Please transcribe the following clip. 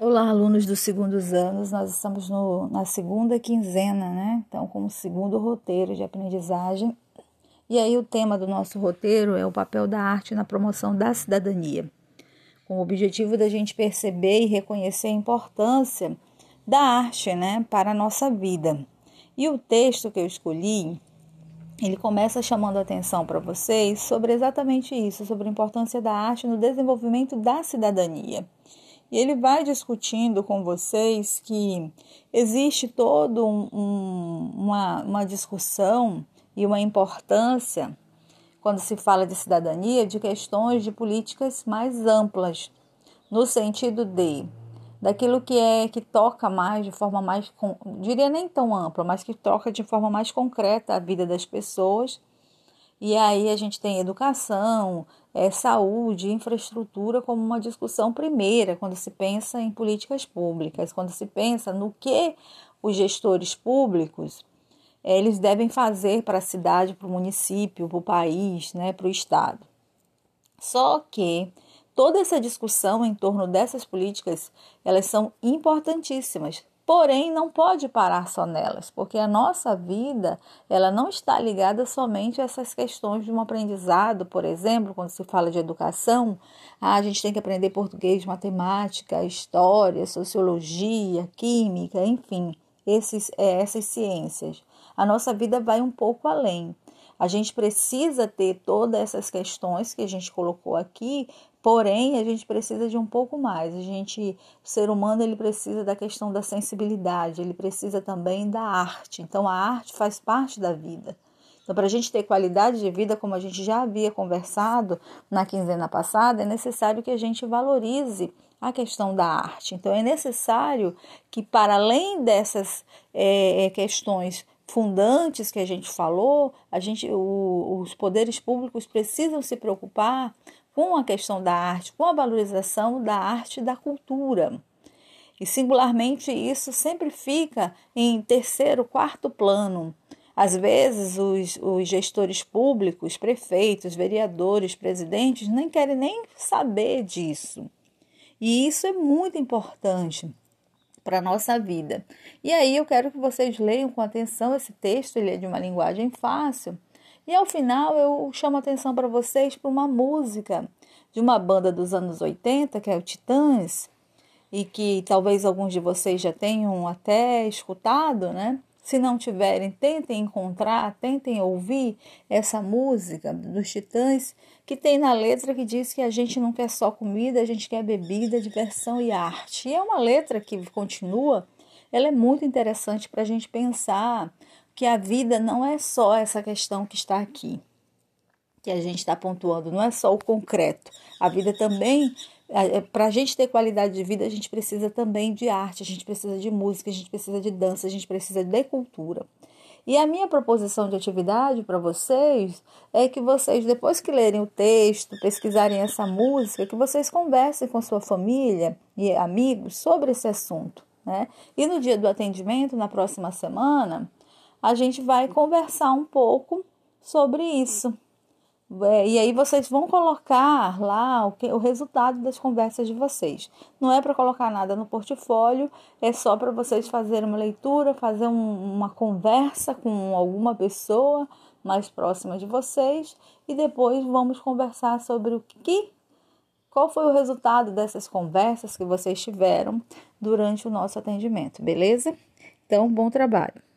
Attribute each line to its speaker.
Speaker 1: Olá, alunos dos segundos anos. Nós estamos no, na segunda quinzena, né? Então, com o segundo roteiro de aprendizagem. E aí, o tema do nosso roteiro é o papel da arte na promoção da cidadania, com o objetivo da gente perceber e reconhecer a importância da arte, né, para a nossa vida. E o texto que eu escolhi, ele começa chamando a atenção para vocês sobre exatamente isso, sobre a importância da arte no desenvolvimento da cidadania. E ele vai discutindo com vocês que existe toda um, um, uma, uma discussão e uma importância, quando se fala de cidadania, de questões de políticas mais amplas, no sentido de daquilo que é que toca mais de forma mais diria nem tão ampla, mas que toca de forma mais concreta a vida das pessoas e aí a gente tem educação, é, saúde, infraestrutura como uma discussão primeira quando se pensa em políticas públicas, quando se pensa no que os gestores públicos é, eles devem fazer para a cidade, para o município, para o país, né, para o estado. Só que toda essa discussão em torno dessas políticas, elas são importantíssimas, Porém, não pode parar só nelas, porque a nossa vida ela não está ligada somente a essas questões de um aprendizado, por exemplo, quando se fala de educação, ah, a gente tem que aprender português, matemática, história, sociologia, química, enfim, esses, é, essas ciências. A nossa vida vai um pouco além. A gente precisa ter todas essas questões que a gente colocou aqui, porém a gente precisa de um pouco mais. A gente, o ser humano, ele precisa da questão da sensibilidade, ele precisa também da arte. Então a arte faz parte da vida. Então, para a gente ter qualidade de vida, como a gente já havia conversado na quinzena passada, é necessário que a gente valorize a questão da arte. Então, é necessário que, para além dessas é, questões fundantes que a gente falou, a gente, o, os poderes públicos precisam se preocupar com a questão da arte, com a valorização da arte e da cultura. E singularmente isso sempre fica em terceiro, quarto plano. Às vezes os, os gestores públicos, prefeitos, vereadores, presidentes, nem querem nem saber disso. E isso é muito importante para a nossa vida. E aí eu quero que vocês leiam com atenção esse texto, ele é de uma linguagem fácil. E ao final eu chamo atenção para vocês para uma música de uma banda dos anos 80, que é o Titãs, e que talvez alguns de vocês já tenham até escutado, né? Se não tiverem, tentem encontrar, tentem ouvir essa música dos Titãs, que tem na letra que diz que a gente não quer só comida, a gente quer bebida, diversão e arte. E é uma letra que continua, ela é muito interessante para a gente pensar que a vida não é só essa questão que está aqui, que a gente está pontuando, não é só o concreto. A vida também para a gente ter qualidade de vida, a gente precisa também de arte, a gente precisa de música, a gente precisa de dança, a gente precisa de cultura. E a minha proposição de atividade para vocês é que vocês, depois que lerem o texto, pesquisarem essa música, que vocês conversem com sua família e amigos sobre esse assunto. Né? E no dia do atendimento, na próxima semana, a gente vai conversar um pouco sobre isso. É, e aí vocês vão colocar lá o, que, o resultado das conversas de vocês. Não é para colocar nada no portfólio, é só para vocês fazerem uma leitura, fazer um, uma conversa com alguma pessoa mais próxima de vocês e depois vamos conversar sobre o que, qual foi o resultado dessas conversas que vocês tiveram durante o nosso atendimento, beleza? Então, bom trabalho.